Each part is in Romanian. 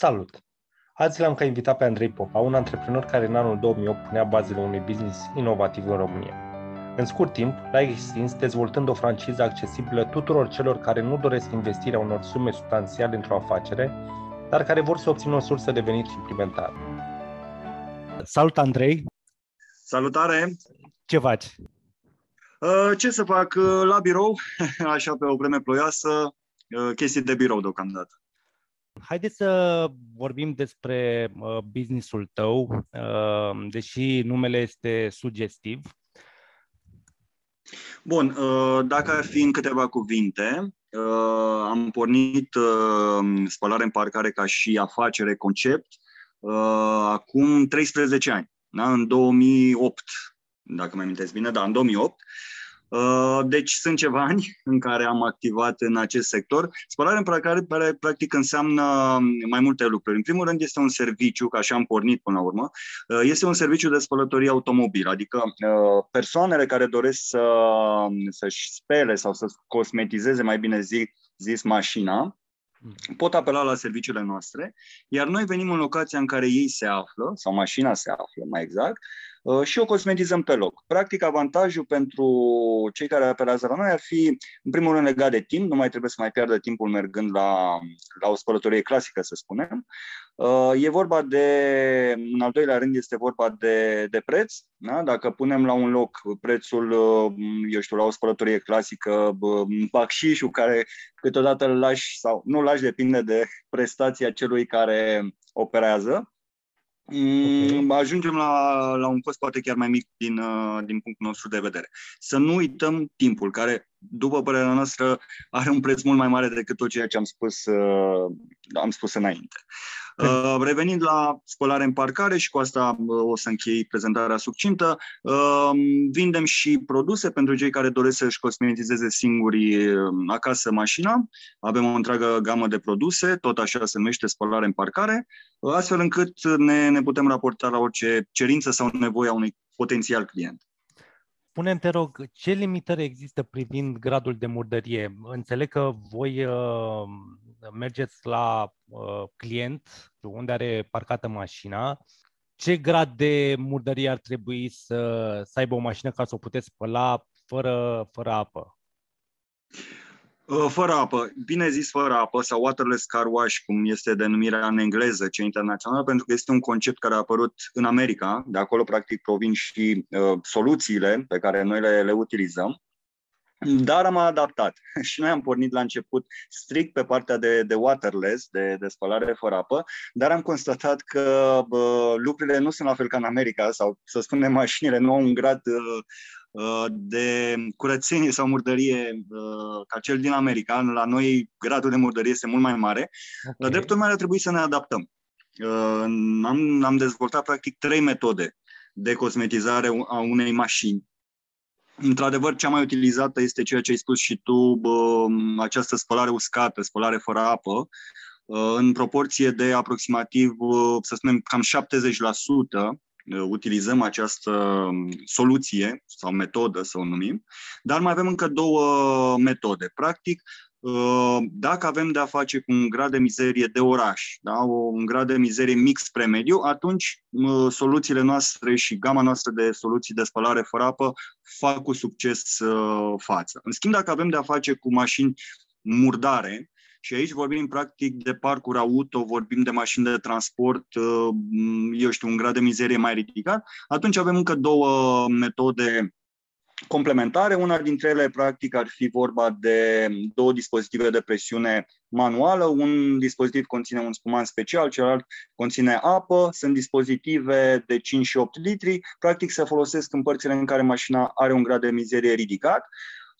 Salut! Azi l-am ca invitat pe Andrei Popa, un antreprenor care în anul 2008 punea bazele unui business inovativ în România. În scurt timp, l-a extins dezvoltând o franciză accesibilă tuturor celor care nu doresc investirea unor sume substanțiale într-o afacere, dar care vor să obțină o sursă de venit suplimentar. Salut, Andrei! Salutare! Ce faci? Uh, ce să fac? Uh, la birou, așa pe o vreme ploioasă, uh, chestii de birou deocamdată. Haideți să vorbim despre businessul tău, deși numele este sugestiv. Bun, dacă ar fi în câteva cuvinte, am pornit spălare în parcare ca și afacere, concept, acum 13 ani, da? în 2008, dacă mai amintesc bine, da, în 2008. Uh, deci sunt ceva ani în care am activat în acest sector. Spălarea în care practic înseamnă mai multe lucruri. În primul rând este un serviciu, ca așa am pornit până la urmă, uh, este un serviciu de spălătorie automobil, adică uh, persoanele care doresc să, să-și spele sau să cosmetizeze, mai bine zi, zis, mașina, pot apela la serviciile noastre, iar noi venim în locația în care ei se află, sau mașina se află, mai exact, Uh, și o cosmetizăm pe loc. Practic, avantajul pentru cei care apelează la noi ar fi, în primul rând, legat de timp, nu mai trebuie să mai pierdă timpul mergând la, la o spălătorie clasică, să spunem. Uh, e vorba de, în al doilea rând, este vorba de, de preț. Da? Dacă punem la un loc prețul, uh, eu știu, la o spălătorie clasică, bacșișul care câteodată îl lași sau nu lași, depinde de prestația celui care operează, Okay. Mm, ajungem la, la un cost poate chiar mai mic din, uh, din punctul nostru de vedere. Să nu uităm timpul, care, după părerea noastră, are un preț mult mai mare decât tot ceea ce am spus, uh, am spus înainte. Uh, revenind la spălare în parcare și cu asta uh, o să închei prezentarea succintă, uh, vindem și produse pentru cei care doresc să-și cosmetizeze singuri uh, acasă mașina. Avem o întreagă gamă de produse, tot așa se numește spălare în parcare, uh, astfel încât ne, ne putem raporta la orice cerință sau nevoie a unui potențial client. Spune-mi, te rog, ce limitări există privind gradul de murdărie? Înțeleg că voi uh, mergeți la uh, client, unde are parcată mașina, ce grad de murdărie ar trebui să, să aibă o mașină ca să o puteți spăla fără, fără apă? Uh, fără apă, bine zis fără apă sau waterless car wash, cum este denumirea în engleză, cea internațională, pentru că este un concept care a apărut în America, de acolo practic provin și uh, soluțiile pe care noi le, le utilizăm. Dar am adaptat și noi am pornit la început strict pe partea de, de waterless, de, de spălare fără apă, dar am constatat că bă, lucrurile nu sunt la fel ca în America sau, să spunem, mașinile nu au un grad uh, de curățenie sau murdărie uh, ca cel din America. La noi gradul de murdărie este mult mai mare. Okay. Drept urmare, a trebuit să ne adaptăm. Uh, am, am dezvoltat practic trei metode de cosmetizare a unei mașini Într-adevăr, cea mai utilizată este ceea ce ai spus și tu, bă, această spălare uscată, spălare fără apă, în proporție de aproximativ, să spunem, cam 70% utilizăm această soluție sau metodă, să o numim, dar mai avem încă două metode. Practic, Uh, dacă avem de-a face cu un grad de mizerie de oraș, da? un grad de mizerie mix spre mediu, atunci uh, soluțiile noastre și gama noastră de soluții de spălare fără apă fac cu succes uh, față. În schimb, dacă avem de-a face cu mașini murdare, și aici vorbim practic de parcuri auto, vorbim de mașini de transport, eu știu, un grad de mizerie mai ridicat, atunci avem încă două metode complementare. Una dintre ele, practic, ar fi vorba de două dispozitive de presiune manuală. Un dispozitiv conține un spumant special, celălalt conține apă. Sunt dispozitive de 5 și 8 litri. Practic, se folosesc în părțile în care mașina are un grad de mizerie ridicat.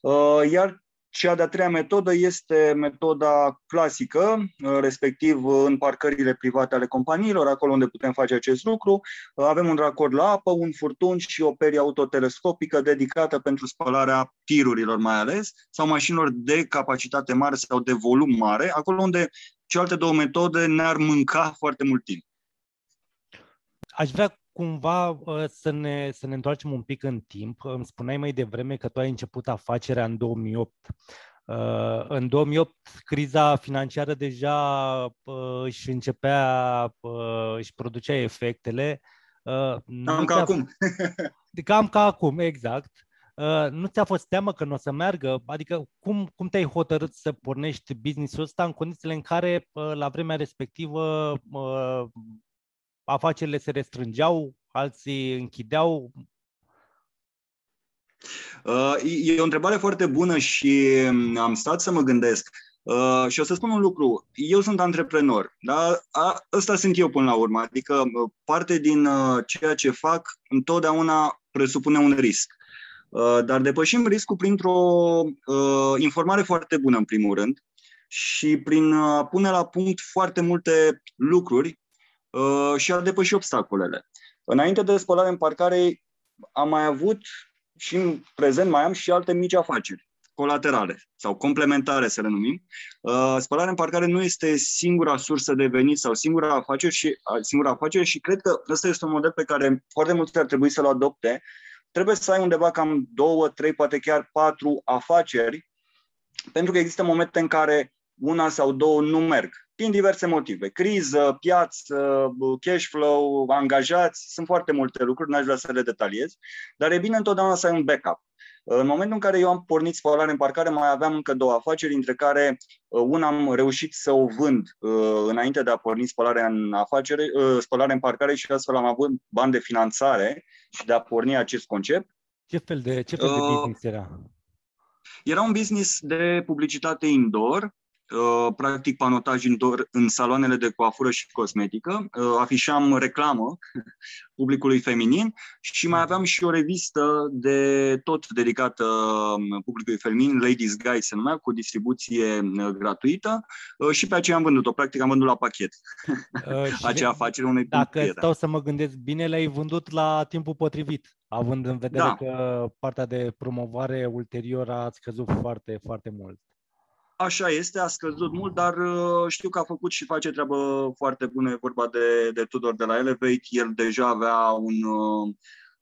Uh, iar cea de-a treia metodă este metoda clasică, respectiv în parcările private ale companiilor, acolo unde putem face acest lucru. Avem un racord la apă, un furtun și o perie autotelescopică dedicată pentru spălarea tirurilor mai ales, sau mașinilor de capacitate mare sau de volum mare, acolo unde celelalte două metode ne-ar mânca foarte mult timp. Aș vrea cumva uh, să ne, să ne întoarcem un pic în timp. Îmi spuneai mai devreme că tu ai început afacerea în 2008. Uh, în 2008, criza financiară deja uh, își începea, uh, își producea efectele. Cam ca acum. Cam ca acum, exact. Nu ți-a fost teamă că nu o să meargă? Adică cum, cum te-ai hotărât să pornești business-ul ăsta în condițiile în care la vremea respectivă afacerile se restrângeau, alții închideau? Uh, e o întrebare foarte bună și um, am stat să mă gândesc. Uh, și o să spun un lucru. Eu sunt antreprenor. Da? A, ăsta sunt eu până la urmă. Adică uh, parte din uh, ceea ce fac întotdeauna presupune un risc. Uh, dar depășim riscul printr-o uh, informare foarte bună, în primul rând, și prin a pune la punct foarte multe lucruri uh, și a depăși obstacolele. Înainte de spălare în parcare, am mai avut și în prezent mai am și alte mici afaceri colaterale sau complementare, să le numim. Uh, spălarea în parcare nu este singura sursă de venit sau singura afacere și, uh, singura afacere și cred că ăsta este un model pe care foarte mulți ar trebui să-l adopte. Trebuie să ai undeva cam două, trei, poate chiar patru afaceri, pentru că există momente în care una sau două nu merg din diverse motive. Criză, piață, cash flow, angajați, sunt foarte multe lucruri, n-aș vrea să le detaliez, dar e bine întotdeauna să ai un backup. În momentul în care eu am pornit spălare în parcare, mai aveam încă două afaceri, dintre care uh, una am reușit să o vând uh, înainte de a porni spălarea în afacere, uh, spălare în parcare și astfel am avut bani de finanțare și de a porni acest concept. Ce fel de, ce fel de business era? Era un business de publicitate indoor, Uh, practic panotaj în, dor, în saloanele de coafură și cosmetică, uh, afișam reclamă publicului feminin și mai aveam și o revistă de tot dedicată um, publicului feminin, Ladies Guide se numea, cu distribuție uh, gratuită și pe aceea am vândut-o, practic am vândut la pachet. Acea afacere unei Dacă stau să mă gândesc bine, le-ai vândut la timpul potrivit, având în vedere da. că partea de promovare ulterior a scăzut foarte, foarte mult. Așa este, a scăzut mult, dar uh, știu că a făcut și face treabă foarte bună. E vorba de, de Tudor de la Elevate. El deja avea un, uh,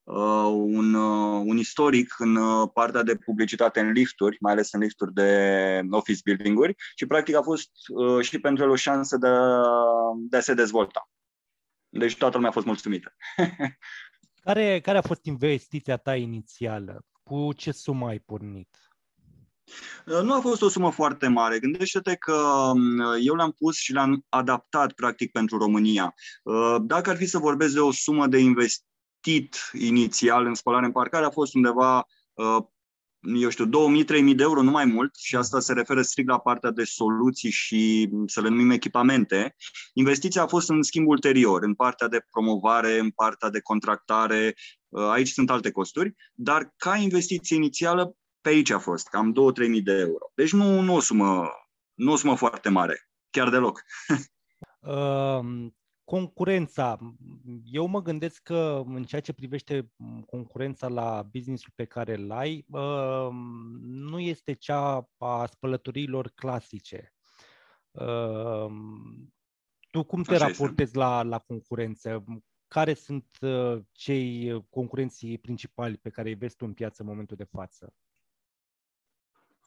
uh un, uh, un istoric în uh, partea de publicitate în lifturi, mai ales în lifturi de office building-uri și practic a fost uh, și pentru el o șansă de, de a se dezvolta. Deci toată lumea a fost mulțumită. care, care a fost investiția ta inițială? Cu ce sumă ai pornit? Uh, nu a fost o sumă foarte mare. Gândește-te că um, eu le-am pus și le-am adaptat practic pentru România. Uh, dacă ar fi să vorbesc de o sumă de investit inițial în spălare în parcare, a fost undeva uh, eu știu, 2000-3000 de euro, nu mai mult, și asta se referă strict la partea de soluții și să le numim echipamente. Investiția a fost în schimb ulterior, în partea de promovare, în partea de contractare, aici sunt alte costuri, dar ca investiție inițială pe aici a fost, cam 2-3 mii de euro. Deci nu, nu, o sumă, nu o sumă foarte mare, chiar deloc. uh, concurența. Eu mă gândesc că în ceea ce privește concurența la businessul pe care îl ai, uh, nu este cea a spălătorilor clasice. Uh, tu cum te Așa raportezi la, la concurență? Care sunt uh, cei concurenții principali pe care îi vezi tu în piață în momentul de față?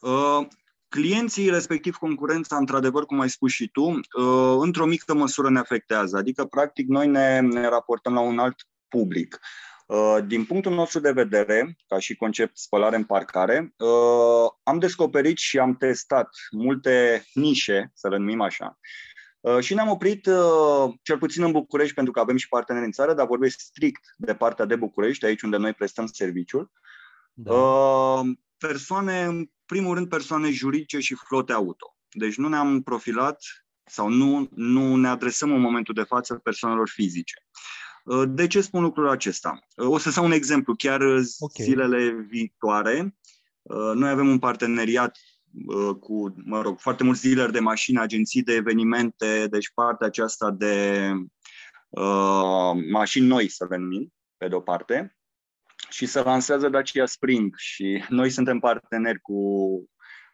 Uh, clienții, respectiv concurența, într-adevăr, cum ai spus și tu, uh, într-o mică măsură ne afectează. Adică, practic, noi ne, ne raportăm la un alt public. Uh, din punctul nostru de vedere, ca și concept spălare în parcare, am descoperit și am testat multe nișe, să le numim așa, și ne-am oprit, cel puțin în București, pentru că avem și parteneri în țară, dar vorbesc strict de partea de București, aici unde noi prestăm serviciul. Da. Persoane primul rând, persoane juridice și flote auto. Deci nu ne-am profilat sau nu, nu ne adresăm în momentul de față persoanelor fizice. Uh, de ce spun lucrul acesta? Uh, o să dau un exemplu. Chiar okay. zilele viitoare, uh, noi avem un parteneriat cu, mă rog, foarte mulți dealeri de mașini, agenții de evenimente, deci partea aceasta de uh, mașini noi, să le numim, pe de-o parte, și se lansează Dacia Spring și noi suntem parteneri cu,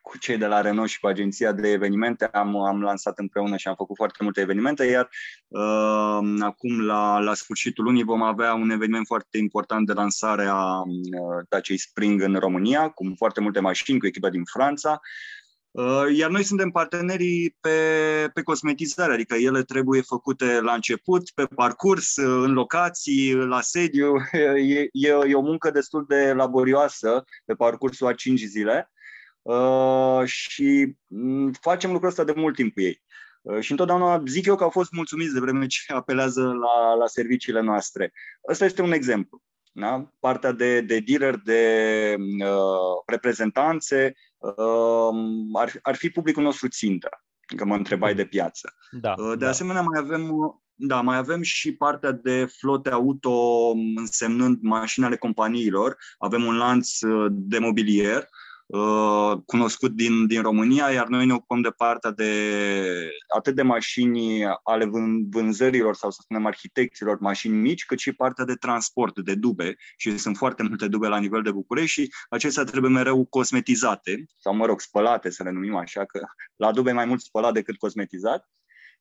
cu cei de la Renault și cu agenția de evenimente. Am, am lansat împreună și am făcut foarte multe evenimente, iar uh, acum la, la sfârșitul lunii vom avea un eveniment foarte important de lansare a uh, Dacia Spring în România, cu foarte multe mașini, cu echipa din Franța. Iar noi suntem partenerii pe, pe cosmetizare, adică ele trebuie făcute la început, pe parcurs, în locații, la sediu. E, e, e o muncă destul de laborioasă pe parcursul a 5 zile uh, și mm, facem lucrul ăsta de mult timp cu ei. Uh, și întotdeauna zic eu că au fost mulțumiți de vreme ce apelează la, la serviciile noastre. Ăsta este un exemplu. Da? Partea de, de dealer, de uh, reprezentanțe, uh, ar, ar fi publicul nostru țintă, că mă întrebai de piață. Da, uh, de da. asemenea, mai avem, da, mai avem și partea de flote auto, însemnând mașinile companiilor. Avem un lanț uh, de mobilier Uh, cunoscut din, din România, iar noi ne ocupăm de partea de atât de mașini ale vân, vânzărilor sau să spunem arhitecților, mașini mici, cât și partea de transport, de dube și sunt foarte multe dube la nivel de București și acestea trebuie mereu cosmetizate sau mă rog spălate să le numim așa, că la dube e mai mult spălat decât cosmetizat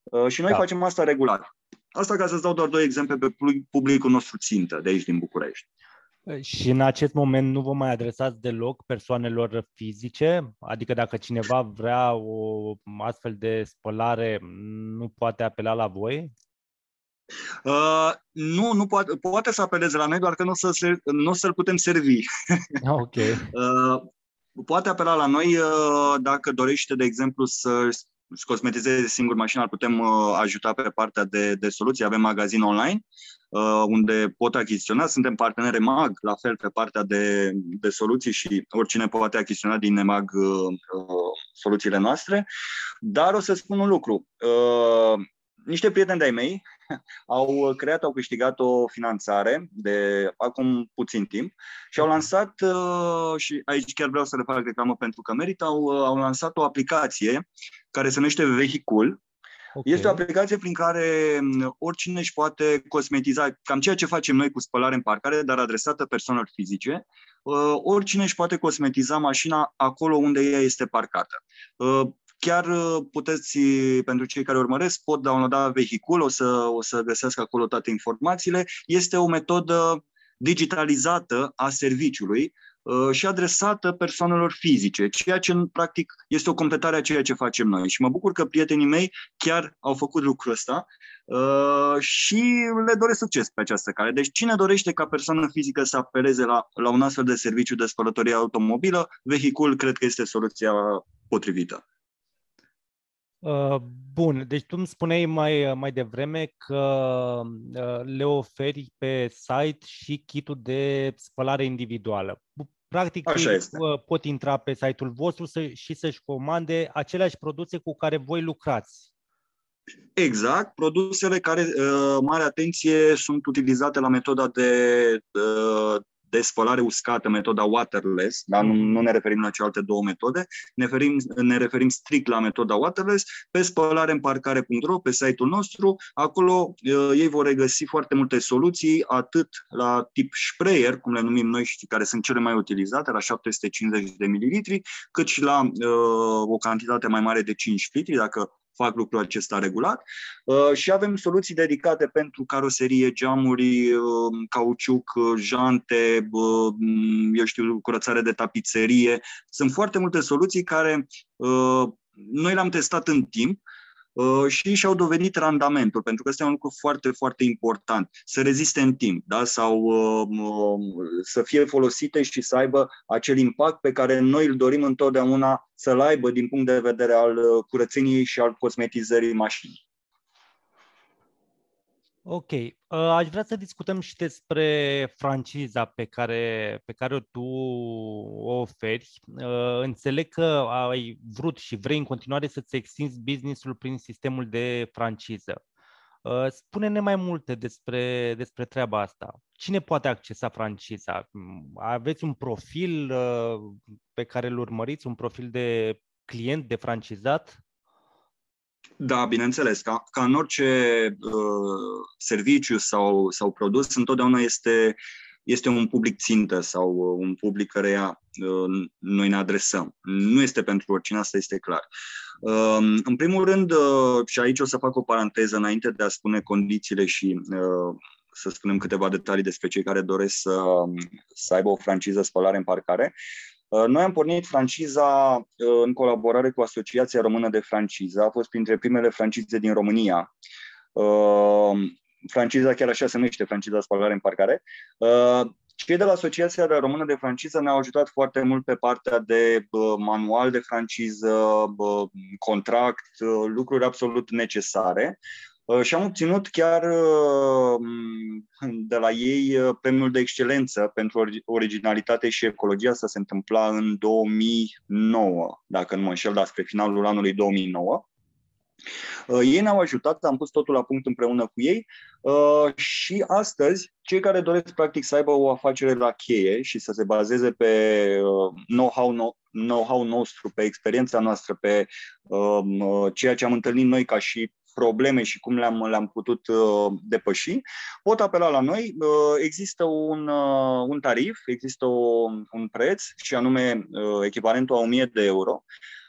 uh, și noi da. facem asta regulat. Asta ca să-ți dau doar două exemple pe publicul nostru țintă de aici din București. Și în acest moment nu vă mai adresați deloc persoanelor fizice? Adică dacă cineva vrea o astfel de spălare, nu poate apela la voi? Uh, nu, nu poate, poate să apeleze la noi, doar că nu, să se, nu să-l putem servi. Ok. uh, poate apela la noi uh, dacă dorește, de exemplu, să își cosmetizeze singur mașina, îl putem uh, ajuta pe partea de, de soluții. Avem magazin online uh, unde pot achiziționa. Suntem parteneri MAG, la fel pe partea de, de soluții și oricine poate achiziționa din EMAG uh, uh, soluțiile noastre. Dar o să spun un lucru. Uh, niște prieteni de-ai mei au creat, au câștigat o finanțare de acum puțin timp și au lansat, uh, și aici chiar vreau să le fac reclamă pentru că merită, au, uh, au lansat o aplicație care se numește Vehicul, Okay. Este o aplicație prin care um, oricine își poate cosmetiza cam ceea ce facem noi cu spălare în parcare, dar adresată persoanelor fizice. Uh, oricine își poate cosmetiza mașina acolo unde ea este parcată. Chiar uh, puteți, pentru cei care urmăresc, pot downloada vehicul, o să, o să găsească acolo toate informațiile. Este o metodă digitalizată a serviciului uh, și adresată persoanelor fizice, ceea ce practic este o completare a ceea ce facem noi. Și mă bucur că prietenii mei chiar au făcut lucrul ăsta uh, și le doresc succes pe această cale. Deci cine dorește ca persoană fizică să apeleze la, la un astfel de serviciu de spălătorie automobilă, vehicul cred că este soluția potrivită. Uh, bun, deci tu îmi spuneai mai, mai devreme că uh, le oferi pe site și kitul de spălare individuală. Practic, Așa este. Uh, pot intra pe site-ul vostru să, și să-și comande aceleași produse cu care voi lucrați. Exact, produsele care, mare atenție, sunt utilizate la metoda de de spălare uscată, metoda waterless, dar nu, nu ne referim la celelalte două metode, ne referim, ne referim strict la metoda waterless, pe spălare în parcare.ro, pe site-ul nostru, acolo uh, ei vor regăsi foarte multe soluții, atât la tip sprayer, cum le numim noi și care sunt cele mai utilizate, la 750 de mililitri, cât și la uh, o cantitate mai mare de 5 litri, dacă fac lucrul acesta regulat uh, și avem soluții dedicate pentru caroserie, geamuri, uh, cauciuc, uh, jante, eu știu, curățare de tapiserie. Sunt foarte multe soluții care noi le-am testat în timp Uh, și și-au dovedit randamentul, pentru că este un lucru foarte, foarte important, să reziste în timp, da? sau uh, uh, să fie folosite și să aibă acel impact pe care noi îl dorim întotdeauna să-l aibă din punct de vedere al curățeniei și al cosmetizării mașinii. Ok. Uh, aș vrea să discutăm și despre franciza pe care, pe care tu o oferi. Uh, înțeleg că ai vrut și vrei în continuare să-ți extinzi businessul prin sistemul de franciză. Uh, spune-ne mai multe despre, despre treaba asta. Cine poate accesa franciza? Aveți un profil pe care îl urmăriți, un profil de client, de francizat? Da, bineînțeles. Ca, ca în orice uh, serviciu sau, sau produs, întotdeauna este, este un public țintă sau uh, un public care uh, noi ne adresăm. Nu este pentru oricine, asta este clar. Uh, în primul rând, uh, și aici o să fac o paranteză înainte de a spune condițiile și uh, să spunem câteva detalii despre cei care doresc să, să aibă o franciză spălare în parcare. Noi am pornit franciza în colaborare cu Asociația Română de Franciză. A fost printre primele francize din România. Franciza chiar așa se numește, franciza spălare în parcare. Cei de la Asociația Română de Franciză ne-au ajutat foarte mult pe partea de manual de franciză, contract, lucruri absolut necesare. Și am obținut chiar de la ei premiul de excelență pentru originalitate și ecologie. Asta se întâmpla în 2009, dacă nu mă înșel, dar spre finalul anului 2009. Uh, ei ne-au ajutat, am pus totul la punct împreună cu ei uh, și astăzi cei care doresc practic să aibă o afacere la cheie și să se bazeze pe uh, know-how, know-how nostru, pe experiența noastră, pe um, ceea ce am întâlnit noi ca și probleme și cum le-am, le-am putut uh, depăși, pot apela la noi. Uh, există un, uh, un tarif, există o, un preț și anume uh, echivalentul a 1000 de euro,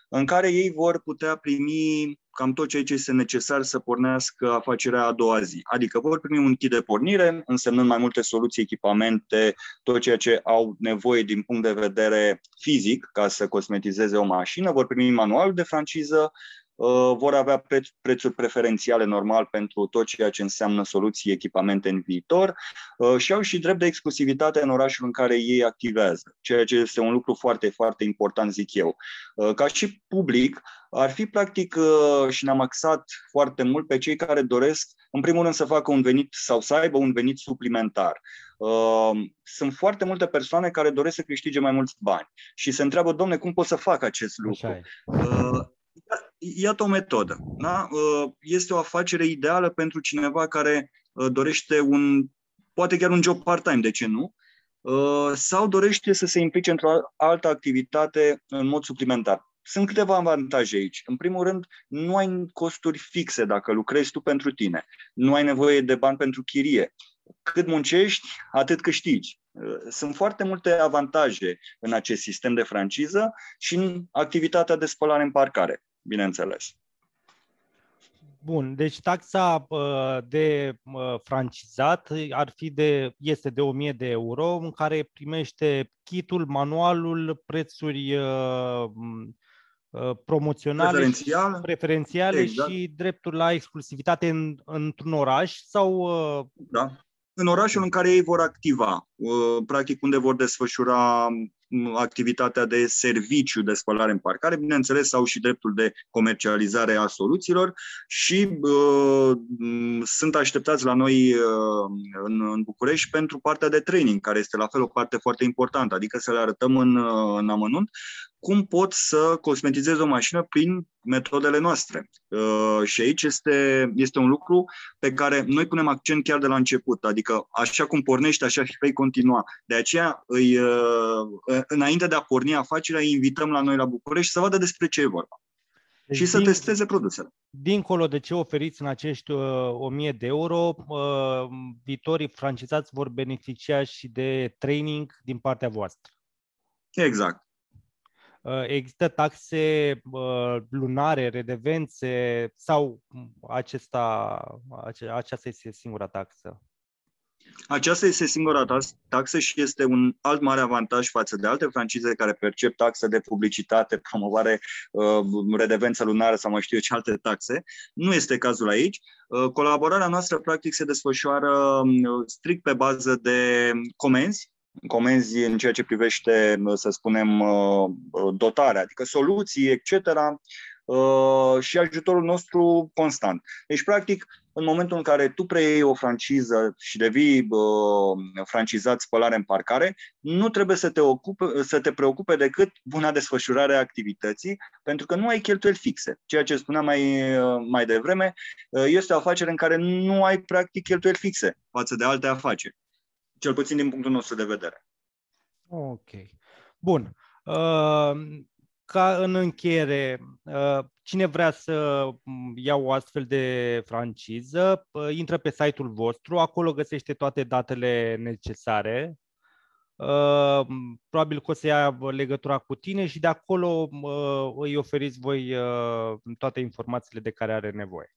în care ei vor putea primi cam tot ceea ce este necesar să pornească afacerea a doua zi. Adică vor primi un kit de pornire, însemnând mai multe soluții, echipamente, tot ceea ce au nevoie din punct de vedere fizic ca să cosmetizeze o mașină, vor primi manual de franciză, Uh, vor avea preț, prețuri preferențiale normal pentru tot ceea ce înseamnă soluții, echipamente în viitor uh, și au și drept de exclusivitate în orașul în care ei activează, ceea ce este un lucru foarte, foarte important, zic eu. Uh, ca și public, ar fi practic și ne-am axat foarte mult pe cei care doresc, în primul rând, să facă un venit sau să aibă un venit suplimentar. Sunt foarte multe persoane care doresc să câștige mai mulți bani și se întreabă, domne, cum pot să fac acest lucru? Iată o metodă. Da? Uh, este o afacere ideală pentru cineva care uh, dorește un, poate chiar un job part-time, de ce nu? Uh, sau dorește să se implice într-o altă activitate în mod suplimentar. Sunt câteva avantaje aici. În primul rând, nu ai costuri fixe dacă lucrezi tu pentru tine. Nu ai nevoie de bani pentru chirie. Cât muncești, atât câștigi. Sunt foarte multe avantaje în acest sistem de franciză și în activitatea de spălare în parcare bineînțeles. Bun, deci taxa uh, de uh, francizat ar fi de, este de 1000 de euro, în care primește kitul, manualul, prețuri uh, promoționale, Preferențial. preferențiale exact. și drepturi la exclusivitate în, într-un oraș sau... Da. În orașul în care ei vor activa, practic unde vor desfășura activitatea de serviciu de spălare în parcare, bineînțeles au și dreptul de comercializare a soluțiilor și uh, sunt așteptați la noi uh, în, în București pentru partea de training, care este la fel o parte foarte importantă, adică să le arătăm în, uh, în amănunt cum pot să cosmetizez o mașină prin metodele noastre. Uh, și aici este, este un lucru pe care noi punem accent chiar de la început, adică așa cum pornești, așa și vei continua. De aceea, îi, uh, înainte de a porni afacerea, îi invităm la noi la București să vadă despre ce e vorba. Deci, și să din, testeze produsele. Dincolo de ce oferiți în acești uh, 1000 de euro, uh, viitorii francizați vor beneficia și de training din partea voastră. Exact. Uh, există taxe uh, lunare, redevențe sau acesta, aceasta este singura taxă? Aceasta este singura taxă și este un alt mare avantaj față de alte francize care percep taxe de publicitate, promovare, uh, redevență lunară sau mai știu eu ce alte taxe. Nu este cazul aici. Colaborarea noastră practic se desfășoară strict pe bază de comenzi comenzi în ceea ce privește, să spunem, uh, dotarea, adică soluții, etc., uh, și ajutorul nostru constant. Deci, practic, în momentul în care tu preiei o franciză și devii uh, francizat spălare în parcare, nu trebuie să te, ocupe, să te preocupe decât buna desfășurare a activității, pentru că nu ai cheltuieli fixe. Ceea ce spuneam mai, mai devreme, este o afacere în care nu ai practic cheltuieli fixe față de alte afaceri cel puțin din punctul nostru de vedere. Ok. Bun. Uh, ca în încheiere, uh, cine vrea să ia o astfel de franciză, uh, intră pe site-ul vostru, acolo găsește toate datele necesare. Uh, probabil că o să ia legătura cu tine și de acolo uh, îi oferiți voi uh, toate informațiile de care are nevoie.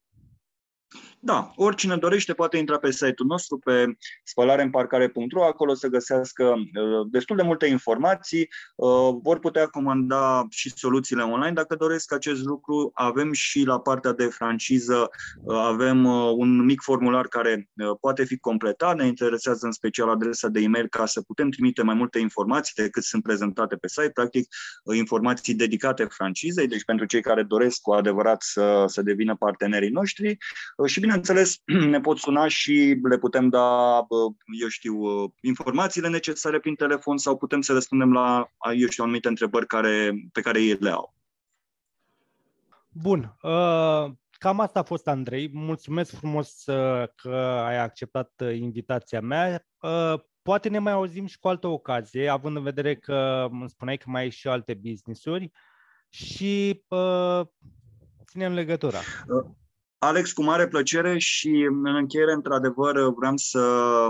Da, oricine dorește poate intra pe site-ul nostru, pe spălareînparcare.ro, acolo să găsească uh, destul de multe informații, uh, vor putea comanda și soluțiile online. Dacă doresc acest lucru, avem și la partea de franciză, uh, avem un mic formular care poate fi completat, ne interesează în special adresa de e-mail ca să putem trimite mai multe informații decât sunt prezentate pe site, practic informații dedicate francizei, deci pentru cei care doresc cu adevărat să, să devină partenerii noștri. Și bineînțeles, ne pot suna și le putem da, eu știu, informațiile necesare prin telefon sau putem să răspundem la, eu știu, anumite întrebări care, pe care ei le au. Bun. Uh, cam asta a fost, Andrei. Mulțumesc frumos uh, că ai acceptat uh, invitația mea. Poate ne mai auzim și cu altă ocazie, având în vedere că îmi spuneai că mai ai și alte business-uri și ținem legătura. Alex, cu mare plăcere și în încheiere, într-adevăr, vreau să,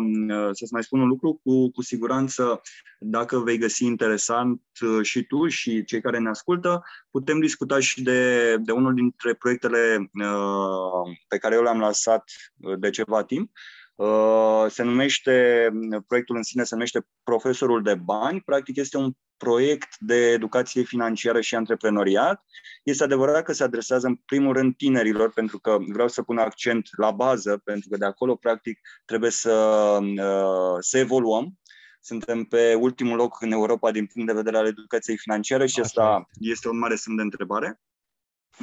să-ți mai spun un lucru. Cu, cu siguranță, dacă vei găsi interesant uh, și tu și cei care ne ascultă, putem discuta și de, de unul dintre proiectele uh, pe care eu le-am lansat uh, de ceva timp. Uh, se numește, proiectul în sine se numește Profesorul de Bani. Practic este un proiect de educație financiară și antreprenoriat. Este adevărat că se adresează în primul rând tinerilor, pentru că vreau să pun accent la bază, pentru că de acolo, practic, trebuie să, uh, să evoluăm. Suntem pe ultimul loc în Europa din punct de vedere al educației financiare și asta este un mare semn de întrebare.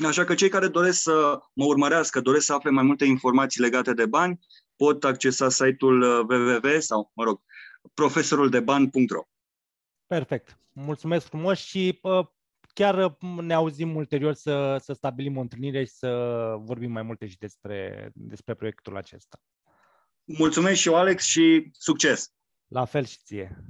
Așa că cei care doresc să mă urmărească, doresc să afle mai multe informații legate de bani, pot accesa site-ul uh, www sau, mă rog, profesoruldeban.ro. Perfect. Mulțumesc frumos și uh, chiar ne auzim ulterior să, să stabilim o întâlnire și să vorbim mai multe și despre, despre proiectul acesta. Mulțumesc și eu, Alex, și succes! La fel și ție!